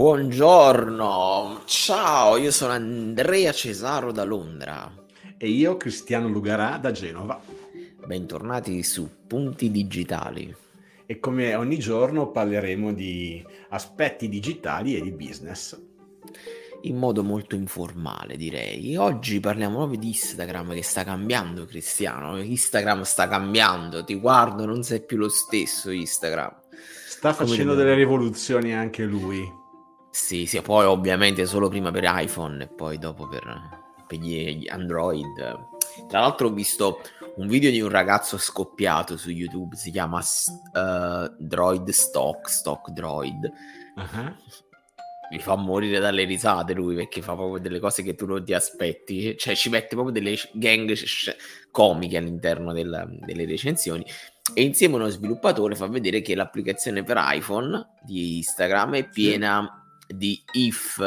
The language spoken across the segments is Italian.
Buongiorno, ciao, io sono Andrea Cesaro da Londra. E io Cristiano Lugarà da Genova. Bentornati su Punti Digitali. E come ogni giorno parleremo di aspetti digitali e di business. In modo molto informale, direi. Oggi parliamo proprio di Instagram che sta cambiando, Cristiano. Instagram sta cambiando, ti guardo, non sei più lo stesso Instagram. Sta facendo delle rivoluzioni anche lui. Sì, sì, poi ovviamente solo prima per iPhone e poi dopo per, per gli Android. Tra l'altro ho visto un video di un ragazzo scoppiato su YouTube, si chiama uh, Droid Stock, Stock Droid. Uh-huh. Mi fa morire dalle risate lui perché fa proprio delle cose che tu non ti aspetti, cioè ci mette proprio delle gang comiche all'interno della, delle recensioni e insieme uno sviluppatore fa vedere che l'applicazione per iPhone di Instagram è piena di if,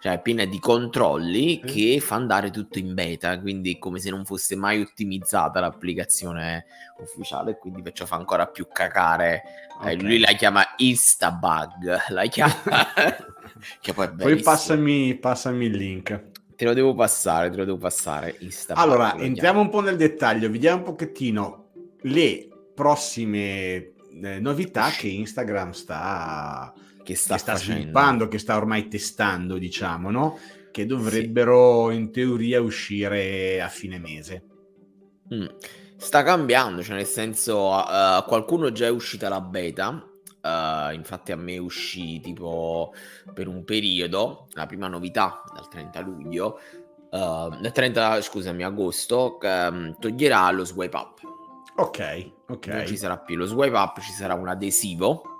cioè piena di controlli mm. che fa andare tutto in beta, quindi come se non fosse mai ottimizzata l'applicazione ufficiale, quindi perciò fa ancora più cacare. Eh, okay. Eh, lui la chiama Instabug, la chiama... che poi, poi passami, passami il link. Te lo devo passare, te lo devo passare. Instabug, allora, entriamo un po' nel dettaglio, vediamo un pochettino le prossime eh, novità che Instagram sta che sta, che sta sviluppando, che sta ormai testando, diciamo, no? Che dovrebbero sì. in teoria uscire a fine mese. Mm. Sta cambiando, cioè nel senso, uh, qualcuno già è uscita la beta, uh, infatti a me uscì tipo per un periodo, la prima novità dal 30 luglio, uh, dal 30, scusami, agosto, um, toglierà lo swipe up. Ok, ok. Non ci sarà più lo swipe up, ci sarà un adesivo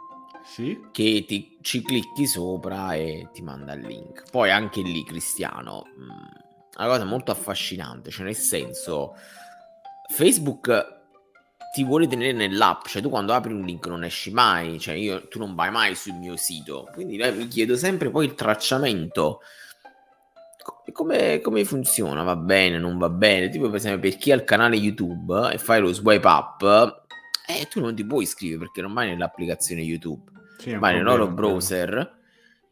sì. che ti, ci clicchi sopra e ti manda il link. Poi anche lì, Cristiano, mm, una cosa molto affascinante, cioè nel senso, Facebook ti vuole tenere nell'app, cioè tu quando apri un link non esci mai, cioè io, tu non vai mai sul mio sito, quindi eh, mi chiedo sempre poi il tracciamento. Come, come, funziona? Va bene, non va bene? Tipo, per esempio, per chi ha il canale YouTube e fai lo swipe up, eh, tu non ti puoi iscrivere perché non vai nell'applicazione YouTube sì, ma nel loro browser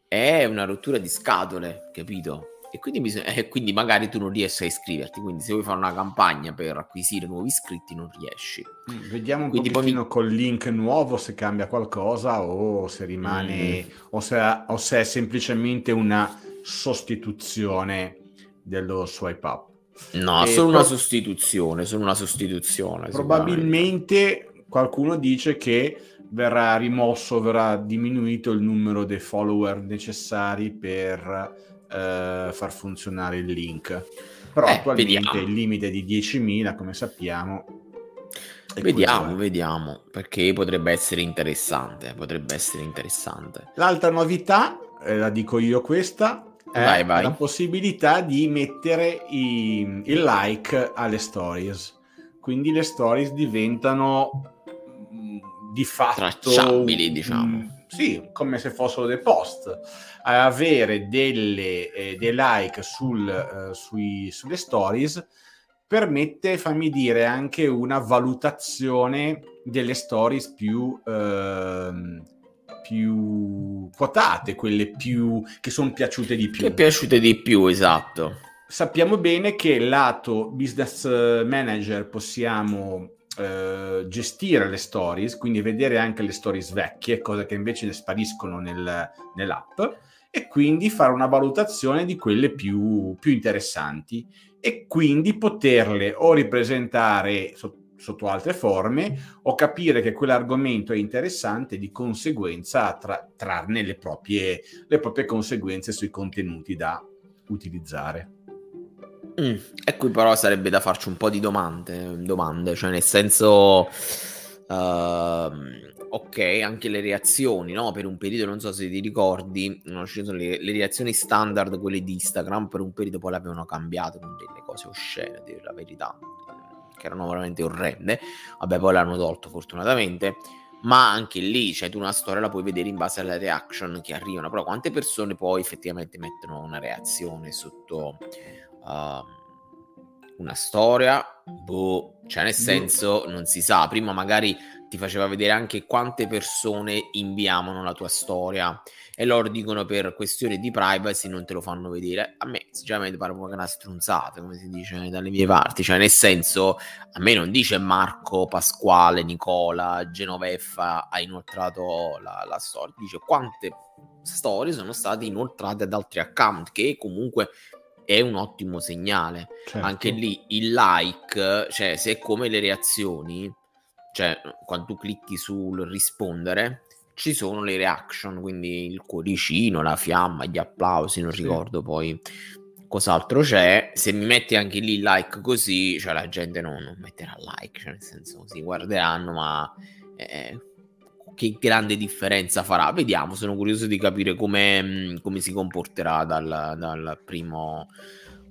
è una rottura di scatole, capito? E quindi, bisogna, eh, quindi, magari tu non riesci a iscriverti. Quindi, se vuoi fare una campagna per acquisire nuovi iscritti, non riesci. Mm, vediamo un quindi pochettino mi... col link nuovo se cambia qualcosa o se rimane mm. o, se, o se è semplicemente una sostituzione dello swipe up. No, e solo pro... una sostituzione, solo una sostituzione. Probabilmente qualcuno dice che verrà rimosso, verrà diminuito il numero dei follower necessari per eh, far funzionare il link. Però eh, attualmente vediamo. il limite è di 10.000, come sappiamo. Vediamo, vediamo, perché potrebbe essere interessante, potrebbe essere interessante. L'altra novità, eh, la dico io questa, è vai, vai. la possibilità di mettere i, il like alle stories. Quindi le stories diventano di fatto tracciabili, diciamo. Mh, sì, come se fossero dei post. Avere delle, eh, dei like sul, eh, sui, sulle stories permette, fammi dire, anche una valutazione delle stories più, eh, più quotate, quelle più che sono piaciute di più. Che piaciute di più, esatto. Sappiamo bene che lato business manager possiamo eh, gestire le stories, quindi vedere anche le stories vecchie, cose che invece spariscono nel, nell'app, e quindi fare una valutazione di quelle più, più interessanti e quindi poterle o ripresentare sotto sotto altre forme o capire che quell'argomento è interessante di conseguenza tra- trarne le proprie, le proprie conseguenze sui contenuti da utilizzare. Mm, e qui però sarebbe da farci un po' di domande, domande cioè nel senso... Uh, ok, anche le reazioni, no? Per un periodo, non so se ti ricordi, no, ci sono le, le, reazioni standard, quelle di Instagram, per un periodo poi l'avevano cambiato con delle cose oscene, dire la verità, che erano veramente orrende. Vabbè, poi l'hanno tolto fortunatamente. Ma anche lì, cioè, tu una storia la puoi vedere in base alle reaction che arrivano. Però quante persone poi effettivamente mettono una reazione sotto uh, una storia, boh, cioè nel senso non si sa, prima magari ti faceva vedere anche quante persone inviavano la tua storia e loro dicono per questioni di privacy non te lo fanno vedere. A me sinceramente pare una stronzata, come si dice dalle mie parti, cioè nel senso a me non dice Marco, Pasquale, Nicola, Genoveffa ha inoltrato la, la storia, dice quante storie sono state inoltrate ad altri account che comunque è un ottimo segnale. Certo. Anche lì il like, cioè se è come le reazioni, cioè quando tu clicchi sul rispondere, ci sono le reaction, quindi il cuoricino, la fiamma, gli applausi, non sì. ricordo poi cos'altro c'è. Se mi metti anche lì like così, cioè la gente non, non metterà like, cioè nel senso si guarderanno, ma eh, che grande differenza farà? Vediamo, sono curioso di capire come, come si comporterà dal, dal, primo,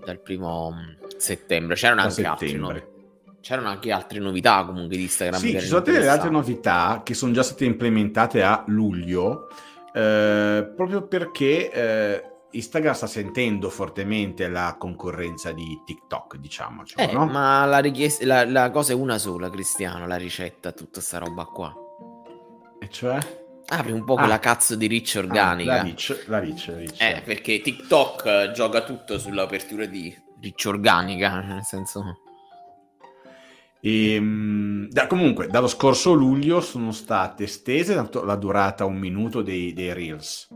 dal primo settembre. C'erano anche altri no? c'erano anche altre novità comunque di Instagram. Sì, ci sono delle altre novità che sono già state implementate a luglio, eh, proprio perché eh, Instagram sta sentendo fortemente la concorrenza di TikTok, diciamo. Eh, no? Ma la, richiesta, la, la, cosa è una sola, Cristiano, la ricetta, tutta sta roba qua. E cioè? Apri un po' ah. quella cazzo di rich ah, organica. Ah, la rich, la rich, rich. Eh, perché TikTok gioca tutto sull'apertura di rich organica, nel senso... E, ehm, da, comunque, dallo scorso luglio sono state estese la durata un minuto dei, dei Reels.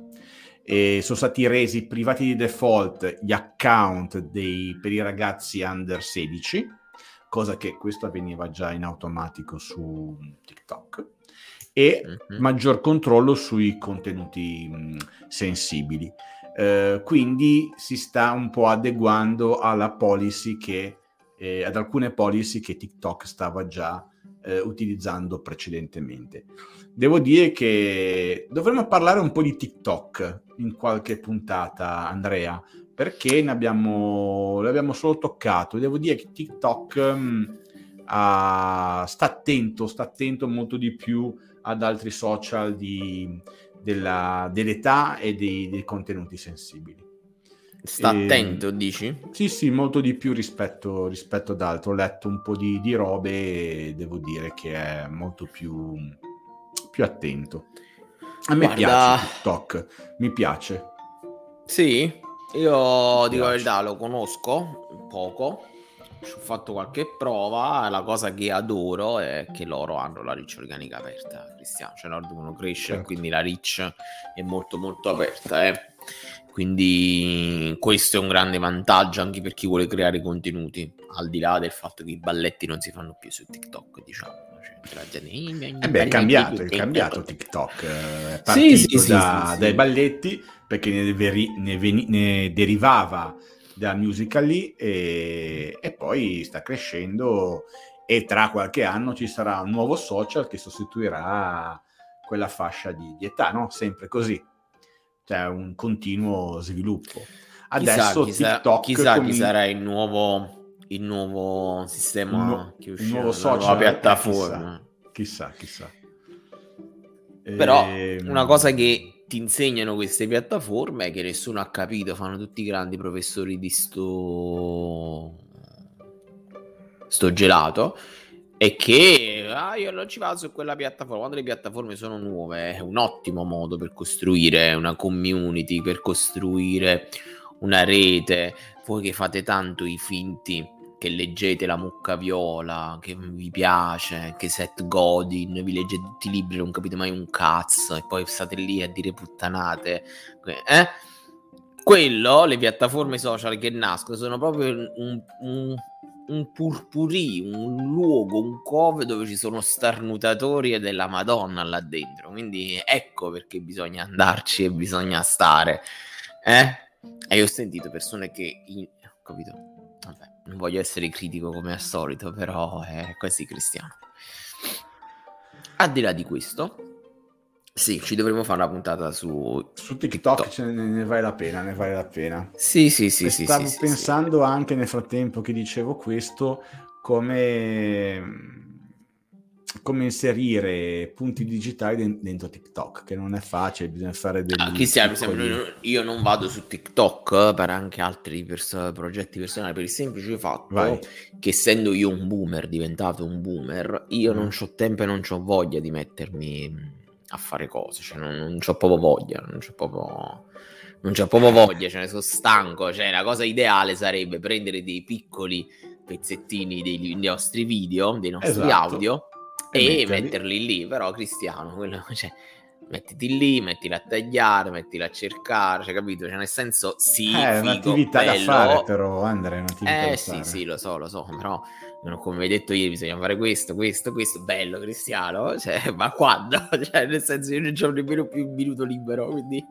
E sono stati resi privati di default gli account dei, per i ragazzi under 16, cosa che questo avveniva già in automatico su TikTok, e mm-hmm. maggior controllo sui contenuti mh, sensibili. Eh, quindi si sta un po' adeguando alla policy che eh, ad alcune policy che TikTok stava già eh, utilizzando precedentemente. Devo dire che dovremmo parlare un po' di TikTok in qualche puntata, Andrea, perché ne abbiamo, l'abbiamo solo toccato. Devo dire che TikTok mh, ha, sta attento, sta attento molto di più ad altri social di, della, dell'età e dei, dei contenuti sensibili. Sta e... attento, dici? Sì, sì, molto di più rispetto, rispetto ad altro. Ho letto un po' di, di, robe e devo dire che è molto più, più attento. A me Guarda... piace TikTok, mi piace. Sì, io dico la verità, lo conosco poco, ci ho fatto qualche prova. La cosa che adoro è che loro hanno la riccia organica aperta, Cristiano. Cioè, loro devono crescere, certo. quindi la riccia è molto, molto aperta. Eh. Quindi questo è un grande vantaggio anche per chi vuole creare contenuti, al di là del fatto che i balletti non si fanno più su TikTok, diciamo. Cioè, gente... eh beh, è cambiato, è cambiato TikTok, eh, è partito sì, sì, da, sì, dai balletti perché ne, veri, ne, veni, ne derivava da Musical.ly e, e poi sta crescendo e tra qualche anno ci sarà un nuovo social che sostituirà quella fascia di, di età, no? Sempre così cioè un continuo sviluppo. Adesso chissà, TikTok chissà, chissà chi sarà il nuovo, il nuovo sistema nu- che uscirà, nuovo social, nuova piattaforma. Chissà, chissà. chissà. Però. Ehm, una cosa che ti insegnano queste piattaforme è che nessuno ha capito, fanno tutti i grandi professori di sto sto gelato e che ah, io non ci vado su quella piattaforma. Quando le piattaforme sono nuove, è un ottimo modo per costruire una community, per costruire una rete. Voi che fate tanto i finti, che leggete la mucca viola, che vi piace, che Seth Godin, vi leggete tutti i libri, non capite mai un cazzo, e poi state lì a dire puttanate. Eh? Quello, le piattaforme social che nascono, sono proprio un, un un purpurì, un luogo, un cove dove ci sono starnutatori della Madonna là dentro. Quindi ecco perché bisogna andarci e bisogna stare. Eh? E io ho sentito persone che... In... Ho capito? Vabbè, non voglio essere critico come al solito, però è così cristiano. Al di là di questo, sì, ci dovremmo fare una puntata su, su TikTok, TikTok. Ne, ne, vale la pena, ne vale la pena. Sì, sì, sì. sì stavo sì, pensando sì. anche nel frattempo che dicevo questo, come, come inserire punti digitali dentro TikTok, che non è facile, bisogna fare dei... Ah, Cristiano, piccoli... io non vado su TikTok per anche altri pers- progetti personali, per il semplice fatto Vai. che essendo io un boomer, diventato un boomer, io mm. non ho tempo e non ho voglia di mettermi a fare cose, cioè non, non ho proprio voglia, non c'ho proprio non c'ho proprio voglia, cioè ne sono stanco, cioè la cosa ideale sarebbe prendere dei piccoli pezzettini dei, nostri video, dei nostri esatto. audio e, e metterli lì, però Cristiano, quello, cioè, mettiti lì, mettila a tagliare, mettila a cercare, cioè, capito? Cioè, nel senso, sì, eh, è un'attività bello. da fare, però, Andrea, è un'attività eh, da sì, fare. sì, lo so, lo so, però, come hai detto ieri, bisogna fare questo, questo, questo, bello, Cristiano, cioè, ma quando? Cioè, nel senso, io non ho nemmeno più un minuto libero, quindi...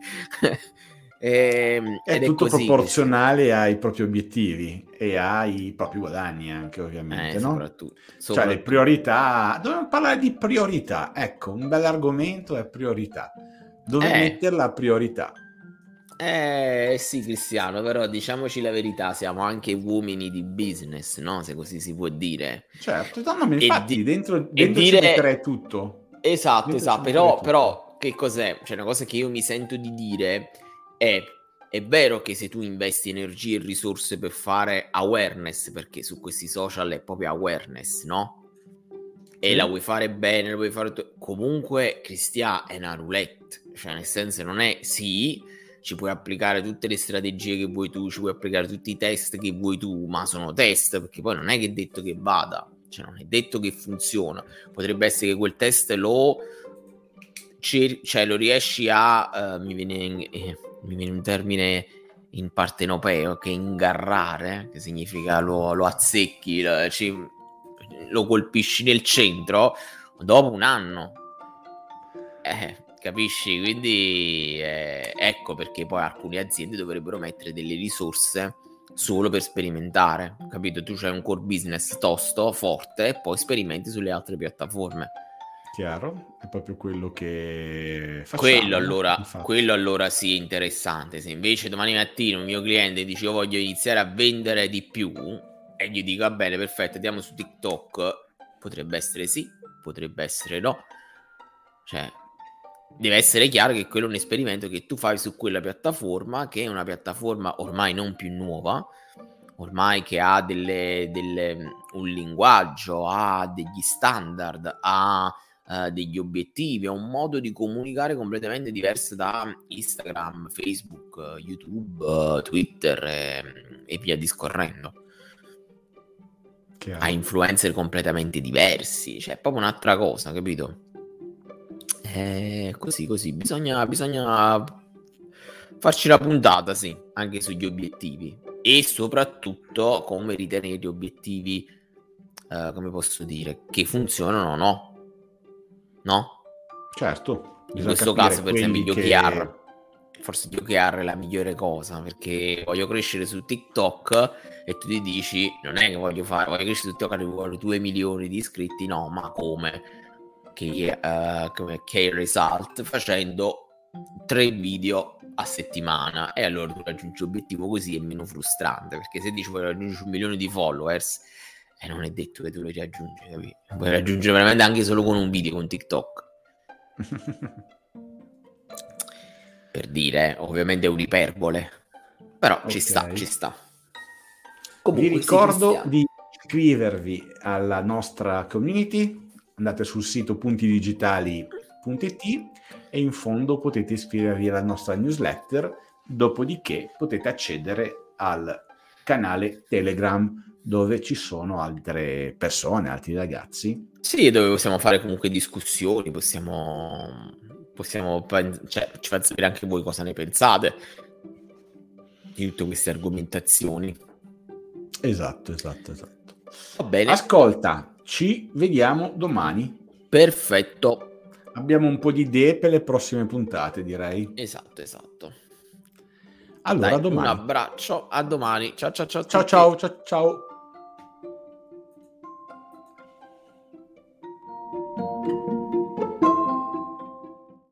E, ehm, è tutto è proporzionale che... ai propri obiettivi e ai propri guadagni anche ovviamente, eh, no? Soprattutto, soprattutto. Cioè le priorità, dobbiamo parlare di priorità, ecco, un bel argomento è priorità. Dove eh. mettere la priorità? Eh sì, Cristiano, però diciamoci la verità, siamo anche uomini di business, no? Se così si può dire. Certo, no, ma infatti di... dentro, dentro dire... tutto. Esatto, dentro esatto, però, però che cos'è? Cioè una cosa che io mi sento di dire è è vero che se tu investi energie e risorse per fare awareness, perché su questi social è proprio awareness, no? E la vuoi fare bene, la vuoi fare... Tu... Comunque, Cristian è una roulette, cioè nel senso non è sì, ci puoi applicare tutte le strategie che vuoi tu, ci puoi applicare tutti i test che vuoi tu, ma sono test, perché poi non è che è detto che vada, cioè non è detto che funziona. Potrebbe essere che quel test lo... Cioè, lo riesci a... Uh, mi viene... Eh, mi viene un termine in partenopeo che ingarrare, che significa lo, lo azzecchi, lo, ci, lo, colpisci nel centro dopo un anno. Eh, capisci? Quindi eh, ecco perché poi alcune aziende dovrebbero mettere delle risorse solo per sperimentare, capito? Tu c'hai un core business tosto, forte e poi sperimenti sulle altre piattaforme. Chiaro, è proprio quello che facciamo. Quello allora, quello allora sì, interessante. Se invece domani mattina un mio cliente dice io voglio iniziare a vendere di più e gli dico va bene, perfetto, andiamo su TikTok, potrebbe essere sì, potrebbe essere no. Cioè, deve essere chiaro che quello è un esperimento che tu fai su quella piattaforma, che è una piattaforma ormai non più nuova, ormai che ha delle, delle, un linguaggio, ha degli standard, ha uh, degli obiettivi, è un modo di comunicare completamente diverso da Instagram, Facebook, YouTube, uh, Twitter e, e, via discorrendo. Chiaro. Ha influencer completamente diversi, cioè è proprio un'altra cosa, capito? È così, così, bisogna, bisogna farci la puntata, sì, anche sugli obiettivi e soprattutto come ritenere gli obiettivi, uh, come posso dire, che funzionano o no no? Certo. In questo caso, per esempio, gli OKR. Forse gli OKR è la migliore cosa perché voglio crescere su TikTok e tu ti dici non è che voglio fare, voglio crescere su TikTok voglio 2 milioni di iscritti, no, ma come? Che, uh, come che result facendo tre video a settimana e allora tu raggiungi l'obiettivo così è meno frustrante perché se dici vuoi raggiungere un milione di followers e non è detto che tu lo raggiungi, capito? Puoi raggiungere veramente anche solo con un video, con TikTok. per dire, ovviamente è un'iperbole. Però okay. ci sta, ci sta. Comunque, Vi ricordo di iscrivervi alla nostra community, andate sul sito puntidigitali.it e in fondo potete iscrivervi alla nostra newsletter, dopodiché potete accedere al canale Telegram dove ci sono altre persone, altri ragazzi. Sì, dove possiamo fare comunque discussioni, possiamo, possiamo cioè, ci fate sapere anche voi cosa ne pensate di tutte queste argomentazioni. Esatto, esatto, esatto. Va bene. Ascolta, ci vediamo domani. Perfetto. Abbiamo un po' di idee per le prossime puntate, direi. Esatto, esatto. Allora, Dai, domani. Un abbraccio, a domani. Ciao ciao ciao. Ciao ciao ciao ciao.